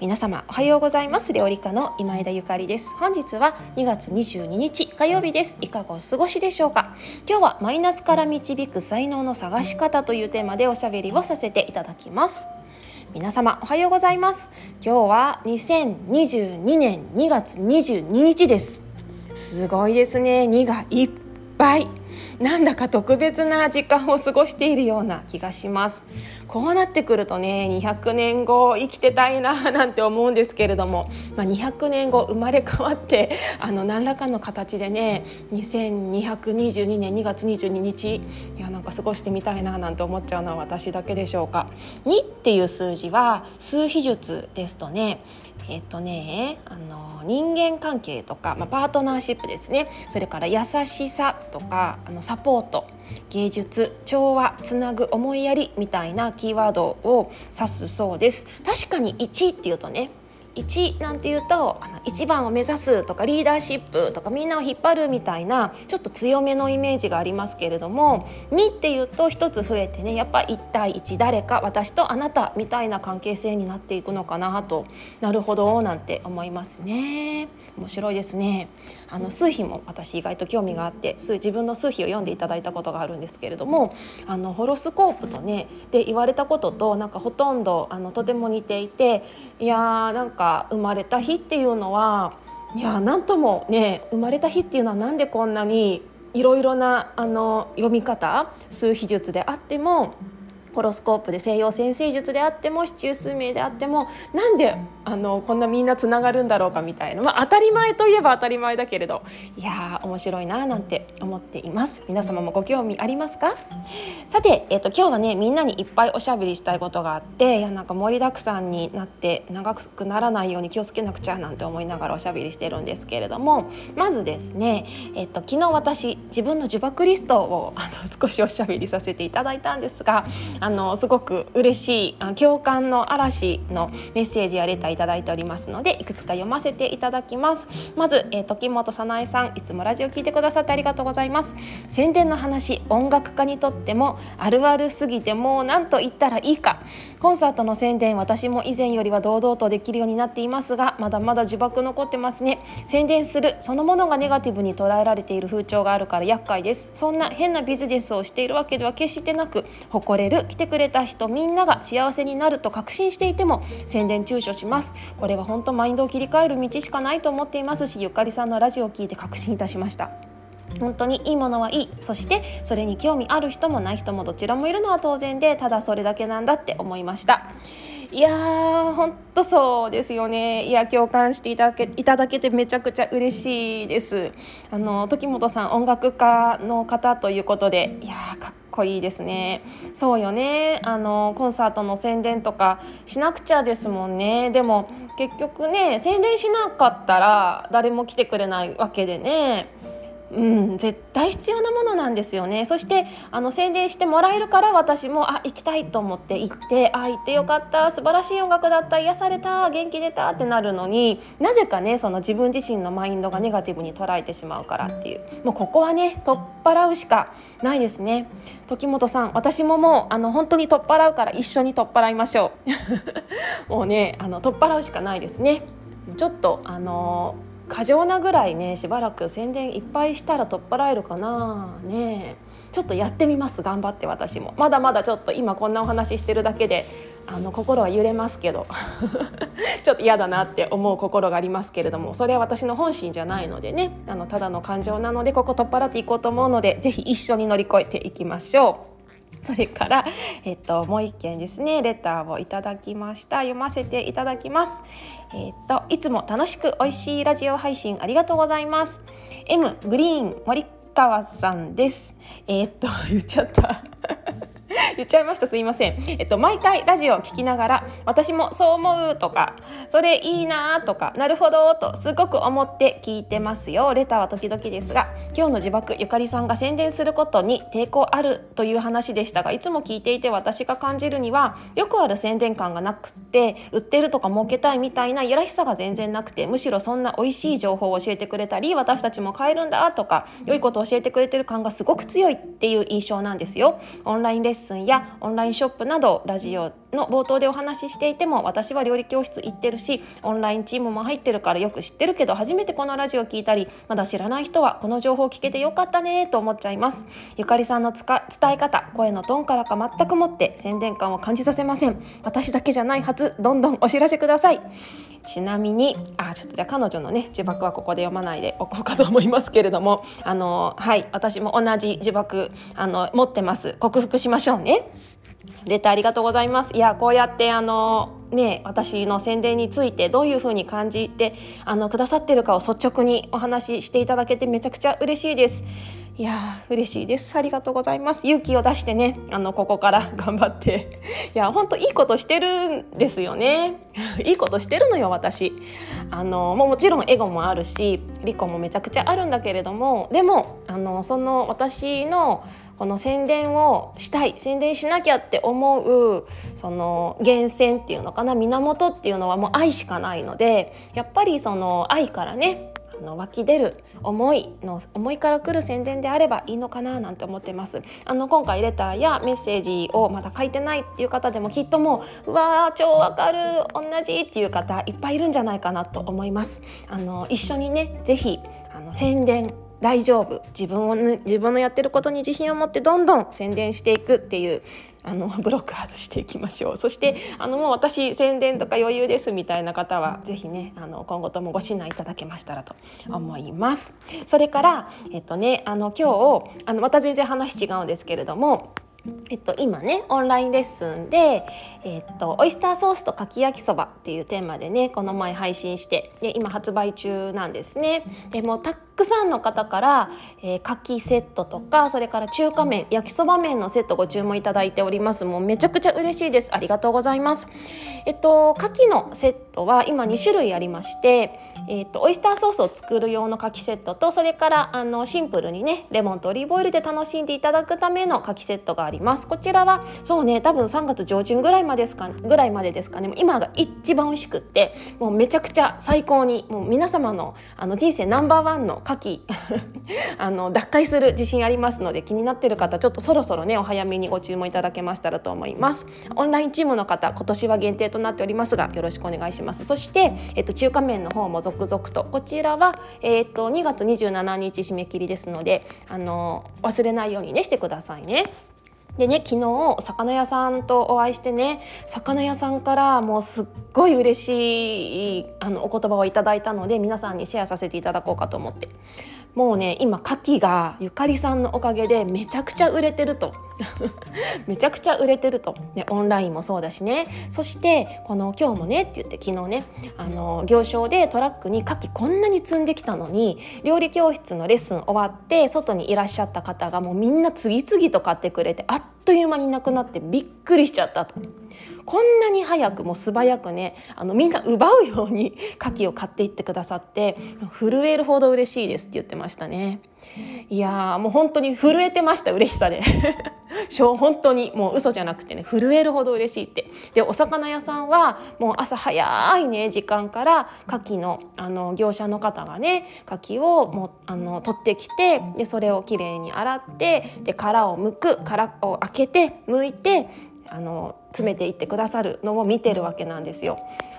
皆様おはようございます。料理家の今枝ゆかりです。本日は2月22日火曜日です。いかがお過ごしでしょうか？今日はマイナスから導く才能の探し方というテーマでおしゃべりをさせていただきます。皆様おはようございます。今日は2022年2月22日です。すごいですね。2がいっぱい。なんだか特別な時間を過ごしているような気がします。こうなってくるとね200年後生きてたいな なんて思うんですけれども、まあ、200年後生まれ変わってあの何らかの形でね2222年2月22日いやなんか過ごしてみたいななんて思っちゃうのは私だけでしょうか。2っていう数字は数比術ですとねえっ、とねあの人間関係とか、まあ、パートナーシップですね。それから優しさとかあのサポート。芸術調和つなぐ思いやりみたいなキーワードを指すそうです。確かに1っていうとね1なんていうとあの1番を目指すとかリーダーシップとかみんなを引っ張るみたいなちょっと強めのイメージがありますけれども2っていうと1つ増えてねやっぱ1対1誰か私とあなたみたいな関係性になっていくのかなとなるほどなんて思いますね。面白いですね。あの数比も私意外と興味があって自分の数比を読んでいただいたことがあるんですけれどもあのホロスコープとねで言われたこととなんかほとんどあのとても似ていていやーなんかか生まれた日っていうのはいや何ともね生まれた日っていうのはなんでこんなにいろいろなあの読み方数秘術であってもホロスコープで西洋占星術であっても市中数名であってもなんであのこんなみんなつながるんだろうかみたいな、まあ、当たり前といえば当たり前だけれど。いやー面白いななんて思っています。皆様もご興味ありますか？さて、えーと、今日はねみんなにいっぱいおしゃべりしたいことがあっていやなんか盛りだくさんになって長くならないように気をつけなくちゃなんて思いながらおしゃべりしてるんですけれども。まずですね、えーと、昨日私自分の呪縛リストをあの少しおしゃべりさせていただいたんですがあのすごく嬉しい共感の嵐のメッセージやレターいただいておりますのでいくつか読ませていただきます。まず、えー、時本早苗さんいつもラジオ聞いてくださってありがとうございます。宣伝の話音楽家にとってもあるあるすぎてもう何と言ったらいいか。コンサートの宣伝私も以前よりは堂々とできるようになっていますがまだまだ呪縛残ってますね。宣伝するそのものがネガティブに捉えられている風潮があるから厄介です。そんな変なビジネスをしているわけでは決してなく誇れる来てくれた人みんなが幸せになると確信していても宣伝躊躇します。これは本当マインドを切り替える道しかないと思っています。しゆかりさんのラジオを聞いて確信いたしました。本当にいいものはいい。そしてそれに興味ある人もない人もどちらもいるのは当然でただそれだけなんだって思いました。いやー本当そうですよね。いや共感していただけいただけてめちゃくちゃ嬉しいです。あの時本さん音楽家の方ということでいやかっこいいですね。そうよね。あのコンサートの宣伝とかしなくちゃですもんね。でも結局ね宣伝しなかったら誰も来てくれないわけでね。うん、絶対必要なものなんですよね。そしてあの宣伝してもらえるから私もあ行きたいと思って行ってあ行ってよかった素晴らしい音楽だった癒された元気出たってなるのになぜかねその自分自身のマインドがネガティブに捉えてしまうからっていう。もうここはね取っ払うしかないですね。時本さん私ももうあの本当に取っ払うから一緒に取っ払いましょう。もうねあの取っ払うしかないですね。ちょっとあのー過剰なぐらいねしばらく宣伝いっぱいしたら取っ払えるかな。ねちょっとやってみます頑張って私も。まだまだちょっと今こんなお話ししてるだけであの心は揺れますけど。ちょっと嫌だなって思う心がありますけれども。それは私の本心じゃないのでね。あのただの感情なのでここ取っ払っていこうと思うので是非一緒に乗り越えていきましょう。それから、えっと、もう一件ですねレターをいただきました読ませていただきます。えっといつも楽しく美味しいラジオ配信ありがとうございます。M グリーン森川さんです。え、っと言っちゃった。言っちゃいました。すいません。えっと毎回ラジオを聞きながら私もそう思うとかそれいいなとかなるほどとすごく思って聞いてますよ。レターは時々ですが今日の自爆ゆかりさんが宣伝することに抵抗あるという話でしたがいつも聞いていて私が感じるにはよくある宣伝感がなくって売ってるとか儲けたいみたいないやらしさが全然なくてむしろそんな美味しい情報を教えてくれたり私たちも買えるんだとか良いことを教えてくれてる感がすごく強いっていう印象なんですよ。オンラインレッスンやオンラインショップなどラジオの冒頭でお話ししていても私は料理教室行ってるしオンラインチームも入ってるからよく知ってるけど初めてこのラジオ聞いたりまだ知らない人はこの情報を聞けてよかったねと思っちゃいます。ゆかりさんの伝え方声のトーンからか全くもって宣伝感を感じさせません。私だけじゃないはずどんどんお知らせください。ちなみにあちょっとじゃあ彼女のね自爆はここで読まないでおこうかと思いますけれどもあのはい私も同じ自爆あの持ってます。克服しましょう。ねレターありがとうございます。いやこうやってあのね私の宣伝についてどういう風に感じてあのくださってるかを率直にお話ししていただけてめちゃくちゃ嬉しいです。いや嬉しいです。ありがとうございます。勇気を出してねあのここから 頑張って。いや本当いいことしてるんですよね。いいことしてるのよ私。あのもうもちろんエゴもあるしリコもめちゃくちゃあるんだけれどもでもあのその私のこの宣伝をしたい宣伝しなきゃって思うその源泉っていうのかな源っていうのはもう愛しかないのでやっぱりその愛からねあの湧き出る思いの思いから来る宣伝であればいいのかななんて思ってます。あの今回レターやメッセージをまだ書いてないっていう方でもきっともううわー超わかる同じっていう方いっぱいいるんじゃないかなと思います。あの一緒にねぜひあの宣伝大丈夫。自分を自分のやってることに自信を持ってどんどん宣伝していくっていうあの ブロック外していきましょう。そしてあのもう私宣伝とか余裕ですみたいな方は是非ねあの今後ともご指南いただけましたらと思います。それからえっとねあの今日あのまた全然話違うんですけれどもえっと、今ねオンラインレッスンで、えっと、オイスターソースとかき焼きそばっていうテーマでねこの前配信してで今発売中なんですね。でもたくさんの方から、えー、牡蠣セットとかそれから中華麺焼きそば麺のセットご注文いただいております。もうめちゃくちゃ嬉しいです。ありがとうございます。えっと牡蠣のセットは今2種類ありましてえっとオイスターソースを作る用の牡蠣セットとそれからあのシンプルにねレモンとオリーブオイルで楽しんでいただくための牡蠣セットがあります。こちらはそうね多分3月上旬ぐらいまでですかぐらいまでですかね。今が一番美味しくってもうめちゃくちゃ最高にもう皆様のあの人生ナンバーワンの牡蠣 あの脱会する自信ありますので気になってる方ちょっとそろそろねお早めにご注文いただけましたらと思います。オンラインチームの方今年は限定となっておりますがよろしくお願いしますますそして、えっと、中華麺の方も続々とこちらは、えっと、2月27日締め切りですのであの忘れないようにねしてくださいね。でね昨日魚屋さんとお会いしてね魚屋さんからもうすっごい嬉しいあのお言葉をいただいたので皆さんにシェアさせていただこうかと思ってもうね今牡蠣がゆかりさんのおかげでめちゃくちゃ売れてると。めちゃくちゃ売れてると、ね、オンラインもそうだしね。そしてこの今日もねって言って昨日ねあの行商でトラックに牡蠣こんなに積んできたのに料理教室のレッスン終わって外にいらっしゃった方がもうみんな次々と買ってくれてあっという間になくなってびっくりしちゃったと。こんなに早くも素早くねあのみんな奪うように牡蠣を買っていってくださって震えるほど嬉しいですって言ってましたね。いやもう本当に震えてました嬉しさで。本当にもう嘘じゃなくてね震えるほど嬉しいって。でお魚屋さんはもう朝早いね時間から牡蠣のあの業者の方がね牡蠣をもあの取ってきてでそれをきれいに洗ってで殻を剥く殻を開けて剥いてあの詰めていってくださるのを見てるわけなんですよ。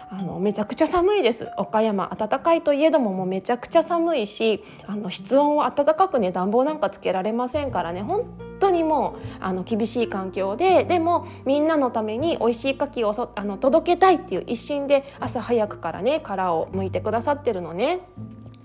あのめちゃくちゃ寒いです岡山暖かいといえどももうめちゃくちゃ寒いしあの室温を暖かくね暖房なんかつけられませんからね本当にもうあの厳しい環境ででもみんなのために美味しい牡蠣をそあの届けたいっていう一心で朝早くからね殻を剥いてくださってるのね。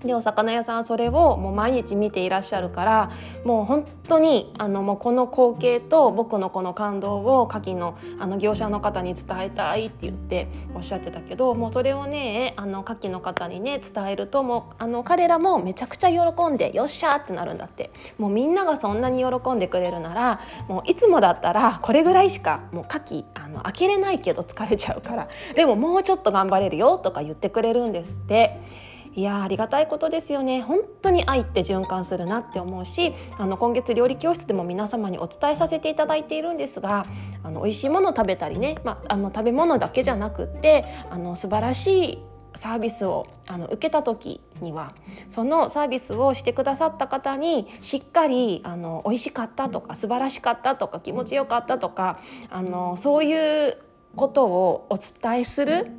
でお魚屋さんはそれをもう毎日見ていらっしゃるからもう本当にあのもうこの光景と僕のこの感動を牡蠣のあの業者の方に伝えたいって言っておっしゃってたけどもうそれをねあの牡蠣の方にね伝えるともうあの彼らもめちゃくちゃ喜んでよっしゃってなるんだってもうみんながそんなに喜んでくれるならもういつもだったらこれぐらいしかもう牡蠣あの開けれないけど疲れちゃうからでももうちょっと頑張れるよとか言ってくれるんですって。いやありがたいことですよね。本当に愛って循環するなって思うしあの今月料理教室でも皆様にお伝えさせていただいているんですがあの美味しいものを食べたりね、まあ、あの食べ物だけじゃなくってあの素晴らしいサービスをあの受けた時にはそのサービスをしてくださった方にしっかりあの美味しかったとか素晴らしかったとか気持ちよかったとかあのそういうことをお伝えする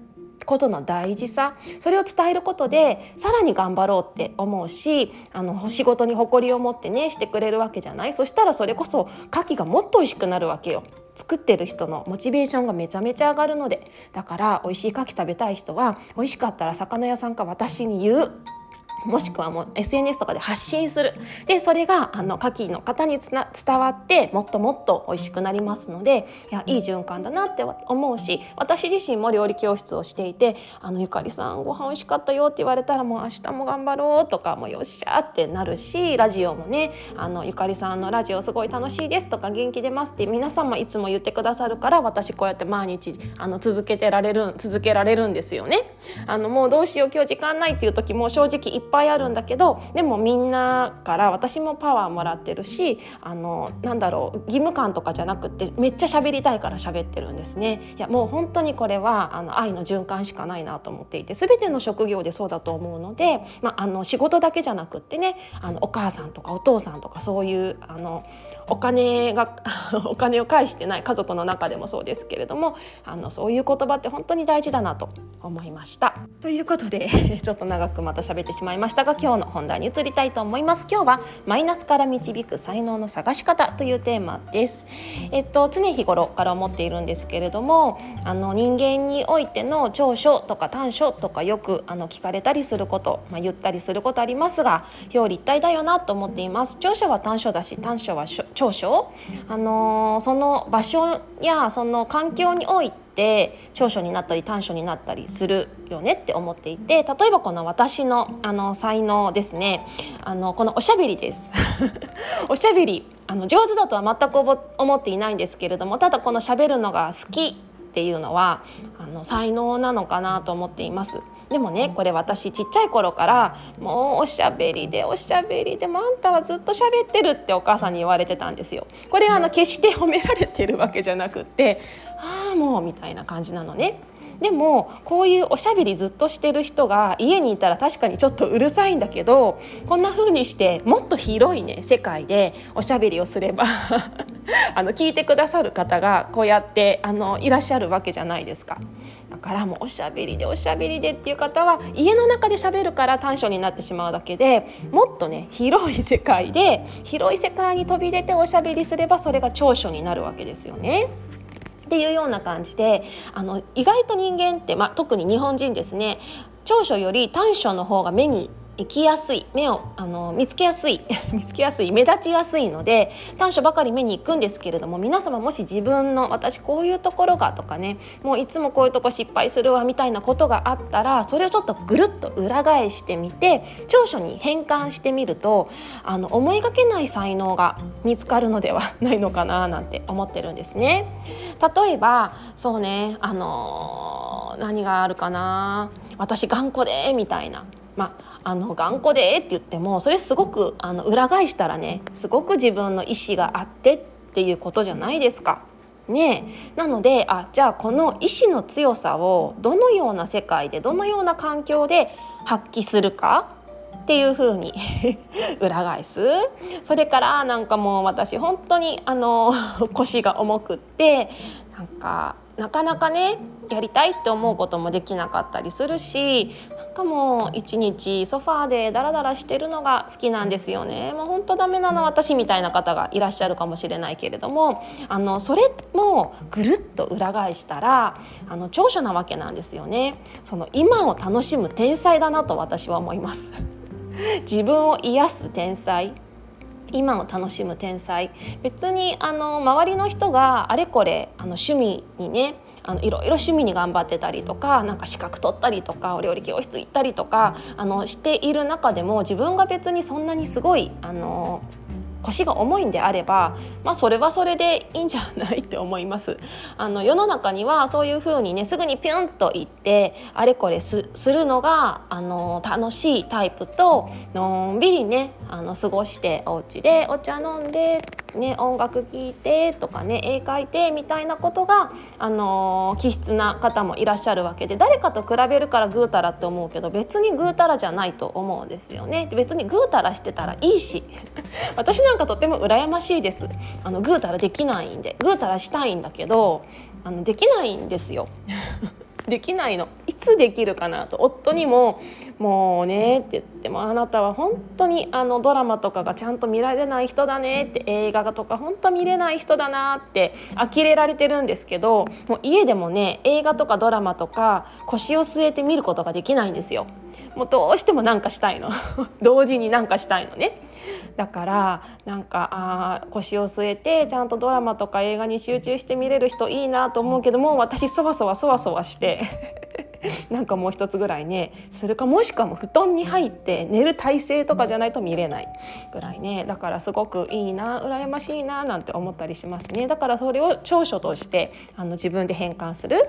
ことの大事さそれを伝えることでさらに頑張ろうって思うしあの仕事に誇りを持ってねしてくれるわけじゃない。そしたらそれこそ牡蠣がもっと美味しくなるわけよ。作ってる人のモチベーションがめちゃめちゃ上がるので。だから美味しい牡蠣食べたい人は美味しかったら魚屋さんか私に言う。もしくはもう SNS とかで発信するでそれがあの牡蠣の方に伝わってもっともっと美味しくなりますのでいやいい循環だなって思うし私自身も料理教室をしていて「あのゆかりさんご飯美味しかったよ」って言われたらもう明日も頑張ろうとかもうよっしゃってなるしラジオもねあのゆかりさんのラジオすごい楽しいですとか元気出ますって皆さんもいつも言ってくださるから私こうやって毎日あの続けてられる続けられるんですよね。あのもうどうしよう今日時間ないっていう時も正直ぱいあるんだけどでもみんなから私もパワーもらってるしあのなんだろう義務感とかじゃなくってめっちゃ喋りたいから喋ってるんですね。いやもう本当にこれはあの愛の循環しかないなと思っていて全ての職業でそうだと思うので、まあ、あの仕事だけじゃなくってねあのお母さんとかお父さんとかそういうあのお金が お金を返してない家族の中でもそうですけれどもあのそういう言葉って本当に大事だなと思いました。ということで ちょっと長くまた喋ってしまいましたが今日の本題に移りたいと思います。今日はマイナスから導く才能の探し方というテーマです。えっと常日頃から思っているんですけれどもあの人間においての長所とか短所とかよくあの聞かれたりすること、まあ、言ったりすることありますが表裏一体だよなと思っています。長所は短所だし短所は長所？あのー、その場所やその環境において長所になったり短所になったりするよねって思っていて例えばこの私のあの才能ですね。あのこのおしゃべりです。おしゃべりあの上手だとは全く思っていないんですけれどもただこのしゃべるのが好きっていうのはあの才能なのかなと思っています。でもねこれ私ちっちゃい頃からもうおしゃべりでおしゃべりでもあんたはずっと喋ってるってお母さんに言われてたんですよ。これはあの決して褒められてるわけじゃなくってああもうみたいな感じなのね。でもこういうおしゃべりずっとしてる人が家にいたら確かにちょっとうるさいんだけどこんな風にしてもっと広いね世界でおしゃべりをすれば あの聞いてくださる方がこうやってあのいらっしゃるわけじゃないですか。だからもうおしゃべりでおしゃべりでっていう方は家の中でしゃべるから短所になってしまうだけでもっとね広い世界で広い世界に飛び出ておしゃべりすればそれが長所になるわけですよね。っていうような感じであの意外と人間って、まあ、特に日本人ですね長所より短所の方が目に行きやすい目をあの見つけやすい 見つけやすい目立ちやすいので短所ばかり目に行くんですけれども皆様もし自分の私こういうところがとかねもういつもこういうとこ失敗するわみたいなことがあったらそれをちょっとぐるっと裏返してみて長所に変換してみるとあの思いがけない才能が見つかるのではないのかななんて思ってるんですね。例えばそうねあの何があるかな私頑固でみたいなまああの頑固でって言ってもそれすごくあの裏返したらねすごく自分の意思があってっていうことじゃないですか。ね、なのであじゃあこの意志の強さをどのような世界でどのような環境で発揮するかっていう風に 裏返すそれからなんかもう私本当にあの 腰が重くってなんかなかなかねやりたいって思うこともできなかったりするしかも一日ソファーでダラダラしてるのが好きなんですよね。もう本当ダメなの私みたいな方がいらっしゃるかもしれないけれどもあのそれもぐるっと裏返したらあの長所なわけなんですよね。その今を楽しむ天才だなと私は思います。自分を癒す天才。今を楽しむ天才。別にあの周りの人があれこれあの趣味にねあのいろいろ趣味に頑張ってたりとかなんか資格取ったりとかお料理教室行ったりとかあのしている中でも自分が別にそんなにすごいあの腰が重いんであれば、まあ、それはそれでいいんじゃないって思います あの世の中にはそういうふうにねすぐにピュンと行ってあれこれするのがあの楽しいタイプとのんびりねあの過ごしてお家でお茶飲んで、ね、音楽聴いてとかね絵描いてみたいなことが、あの気質な方もいらっしゃるわけで誰かと比べるからぐうたらって思うけど別にぐうたらじゃないと思うんですよね。別にぐうたらしてたらいいし 私なんかとても羨ましいです。あのぐうたらできないんでぐうたらしたいんだけどあのできないんですよ。できないの。いつできるかなと。夫にも「もうね」って言っても「あなたは本当にあのドラマとかがちゃんと見られない人だね」って映画とか本当見れない人だなって呆れられてるんですけどもう家でもね映画とかドラマとか腰を据えて見ることができないんですよ。もうどうしてもなんかしたいの 同時になんかしたいのね。だからなんかあ腰を据えてちゃんとドラマとか映画に集中して見れる人いいなと思うけども私そわそわそわそわして なんかもう一つぐらいねするかもしくはもう布団に入って寝る体勢とかじゃないと見れないぐらいね。だからすごくいいな羨ましいななんて思ったりしますね。だからそれを長所としてあの自分で変換する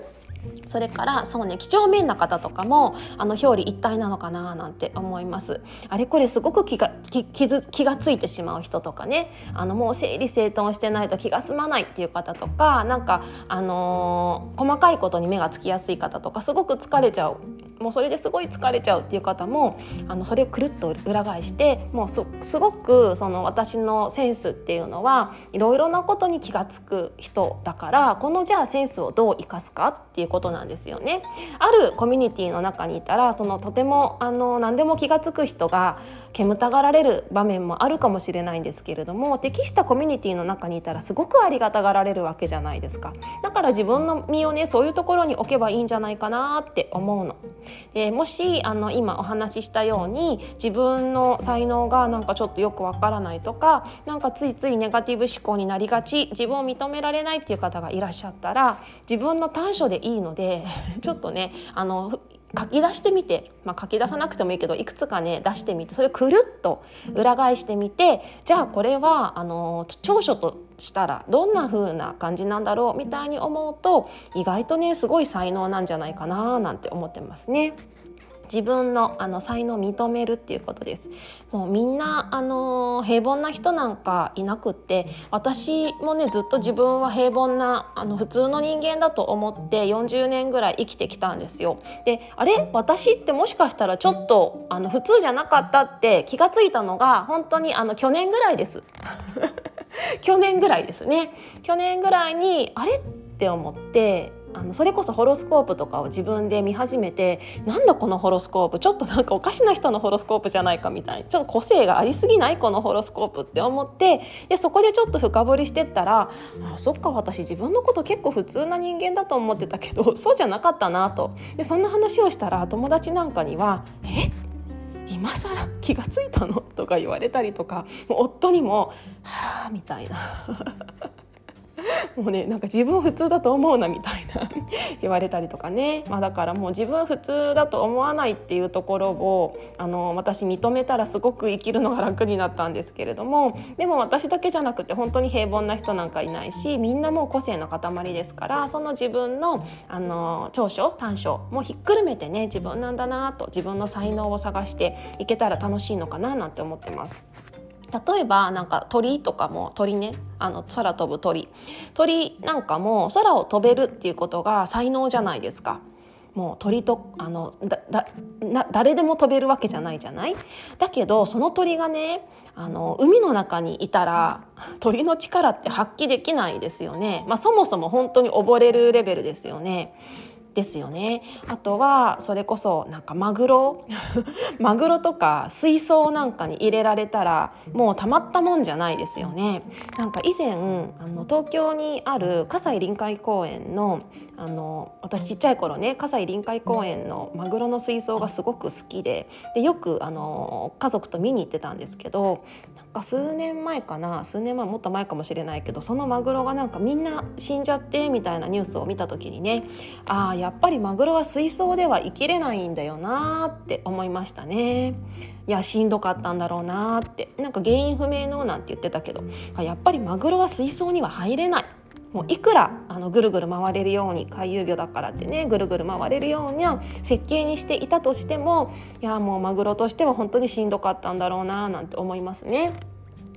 それからそうね几帳面な方とかもあの表裏一体なのかななんて思います。あれこれすごく気が気気気がついてしまう人とかね。あのもう整理整頓してないと気が済まないっていう方とかなんかあのー、細かいことに目がつきやすい方とかすごく疲れちゃう。もうそれですごい疲れちゃうっていう方もあのそれをくるっと裏返してもうすごくその私のセンスっていうのはいろいろなことに気が付く人だからこのじゃあセンスをどう生かすかっていうことなんですよね。あるコミュニティの中にいたらそのとてもあの何でも気が付く人が煙たがられる場面もあるかもしれないんですけれども適したコミュニティの中にいたらすごくありがたがられるわけじゃないですかだから自分の身をねそういうところに置けばいいんじゃないかなって思うの。でもしあの今お話ししたように自分の才能がなんかちょっとよくわからないとかなんかついついネガティブ思考になりがち自分を認められないっていう方がいらっしゃったら自分の短所でいいので ちょっとねあの書き出してみて、まあ、書き出さなくてもいいけどいくつかね出してみてそれをくるっと裏返してみてじゃあこれはあの長所としたらどんな風な感じなんだろうみたいに思うと意外とねすごい才能なんじゃないかななんて思ってますね。自分のあの才能を認めるっていうことです。もうみんなあの平凡な人なんかいなくって私もねずっと自分は平凡なあの普通の人間だと思って40年ぐらい生きてきたんですよ。であれ？私ってもしかしたらちょっとあの普通じゃなかったって気がついたのが本当にあの去年ぐらいです。去年ぐらいですね。去年ぐらいにあれ？って思ってあのそれこそホロスコープとかを自分で見始めてなんだこのホロスコープちょっとなんかおかしな人のホロスコープじゃないかみたいにちょっと個性がありすぎないこのホロスコープって思ってでそこでちょっと深掘りしてったらあそっか私自分のこと結構普通な人間だと思ってたけどそうじゃなかったなと。でそんな話をしたら友達なんかには「え？今更気が付いたの?」とか言われたりとか夫にも「はあ」みたいな。もうねなんか自分普通だと思うなみたいな 言われたりとかね、まあ、だからもう自分普通だと思わないっていうところをあの私認めたらすごく生きるのが楽になったんですけれどもでも私だけじゃなくて本当に平凡な人なんかいないしみんなもう個性の塊ですからその自分のあの長所短所もひっくるめてね自分なんだなと自分の才能を探していけたら楽しいのかななんて思ってます。例えばなんか鳥とかも鳥ねあの空飛ぶ鳥鳥なんかも空を飛べるっていうことが才能じゃないですか。もう鳥とあのだだな誰でも飛べるわけじゃないじゃない？だけどその鳥がねあの海の中にいたら鳥の力って発揮できないですよね、まあ、そもそも本当に溺れるレベルですよね。ですよね。あとはそれこそなんかマグロ？マグロとか水槽なんかに入れられたらもうたまったもんじゃないですよね。なんか以前あの東京にある葛西臨海公園のあの私ちっちゃい頃ね葛西臨海公園のマグロの水槽がすごく好きででよくあの家族と見に行ってたんですけどなんか数年前かな数年前もっと前かもしれないけどそのマグロがなんかみんな死んじゃってみたいなニュースを見た時にねああやっぱりマグロは水槽では生きれないんだよなって思いましたね。いやしんどかったんだろうなってなんか原因不明のなんて言ってたけどやっぱりマグロは水槽には入れないもういくらあのぐるぐる回れるように回遊魚だからってねぐるぐる回れるような設計にしていたとしてもいやもうマグロとしては本当にしんどかったんだろうななんて思いますね。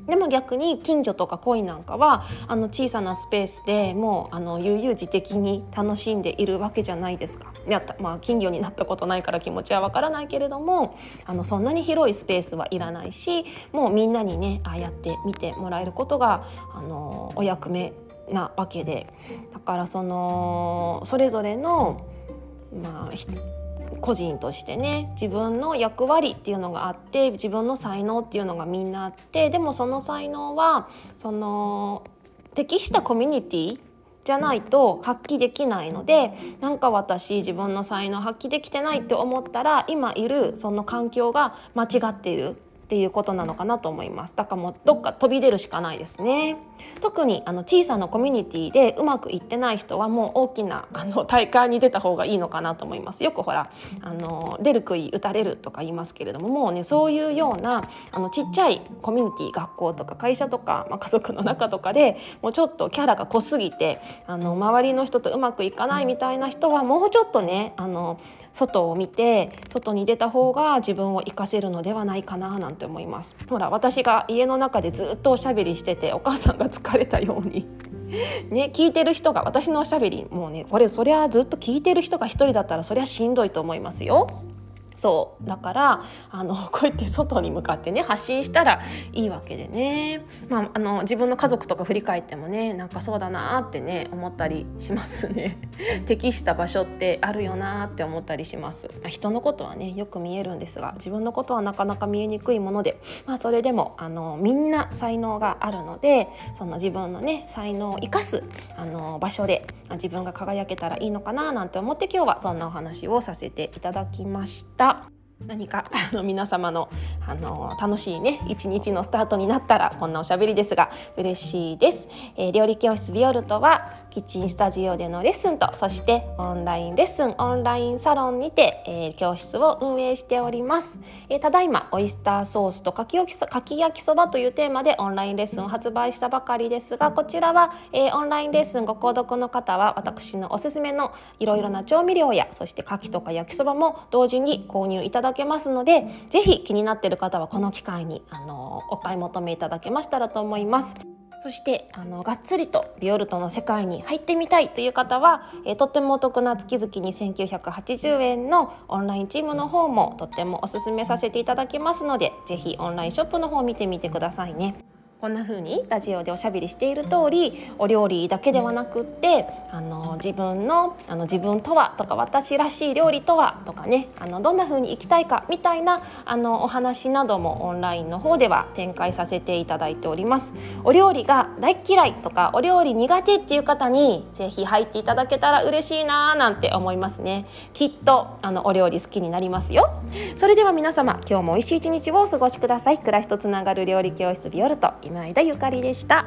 でも逆に金魚とか鯉なんかはあの小さなスペースでもうあの悠々自適に楽しんでいるわけじゃないですか。やったまあ、金魚になったことないから気持ちはわからないけれどもあのそんなに広いスペースはいらないしもうみんなにねああやって見てもらえることがあのお役目なわけでだからそのそれぞれのまあ個人としてね自分の役割っていうのがあって自分の才能っていうのがみんなあってでもその才能はその適したコミュニティじゃないと発揮できないのでなんか私自分の才能発揮できてないって思ったら今いるその環境が間違っているっていうことなのかなと思います。だからもうどっか飛び出るしかないですね。特にあの小さなコミュニティでうまくいってない人はもう大きなあの大会に出た方がいいのかなと思います。よくほらあの出る杭打たれるとか言いますけれどももうねそういうようなあのちっちゃいコミュニティ学校とか会社とか、まあ、家族の中とかでもうちょっとキャラが濃すぎてあの周りの人とうまくいかないみたいな人はもうちょっとねあの外を見て外に出た方が自分を活かせるのではないかななんて思います。ほら私が家の中でずっとおしゃべりしててお母さんが疲れたようにね聞いてる人が私のおしゃべりもうねこれそりゃずっと聞いてる人が1人だったらそりゃしんどいと思いますよ。そう。だからあの こうやって外に向かってね発信したらいいわけでね、まあ、あの自分の家族とか振り返ってもねなんかそうだなってね思ったりしますね。適した場所ってあるよなって思ったりします、まあ、人のことはねよく見えるんですが自分のことはなかなか見えにくいもので、まあ、それでもあのみんな才能があるのでその自分のね才能を生かすあの場所で自分が輝けたらいいのかななんて思って今日はそんなお話をさせていただきました。した。何か あの皆様のあの楽しいね一日のスタートになったらこんなおしゃべりですが嬉しいです、えー、料理教室ビオルトはキッチンスタジオでのレッスンとそしてオンラインレッスンオンラインサロンにて、えー、教室を運営しております、えー、ただいまオイスターソースとかき焼きかき焼きそばというテーマでオンラインレッスンを発売したばかりですがこちらは、えオンラインレッスンご購読の方は私のおすすめのいろいろな調味料やそしてかきとか焼きそばも同時に購入いただけますのでぜひ気になっている方はこの機会にあのお買い求めいただけましたらと思います。そしてあのがっつりとビオルトの世界に入ってみたいという方は、えー、とってもお得な月々に1980円のオンラインチームの方もとってもおすすめさせていただきますのでぜひオンラインショップの方を見てみてくださいね。こんな風にラジオでおしゃべりしている通りお料理だけではなくってあの自分のあの自分とはとか私らしい料理とはとかねあのどんな風に生きたいかみたいなあのお話などもオンラインの方では展開させていただいております。お料理が大嫌いとかお料理苦手っていう方にぜひ入っていただけたら嬉しいななんて思いますね。きっとあのお料理好きになりますよ。それでは皆様今日も美味しい一日をお過ごしください。暮らしとつながる料理教室ビオルト。今井田ゆかりでした。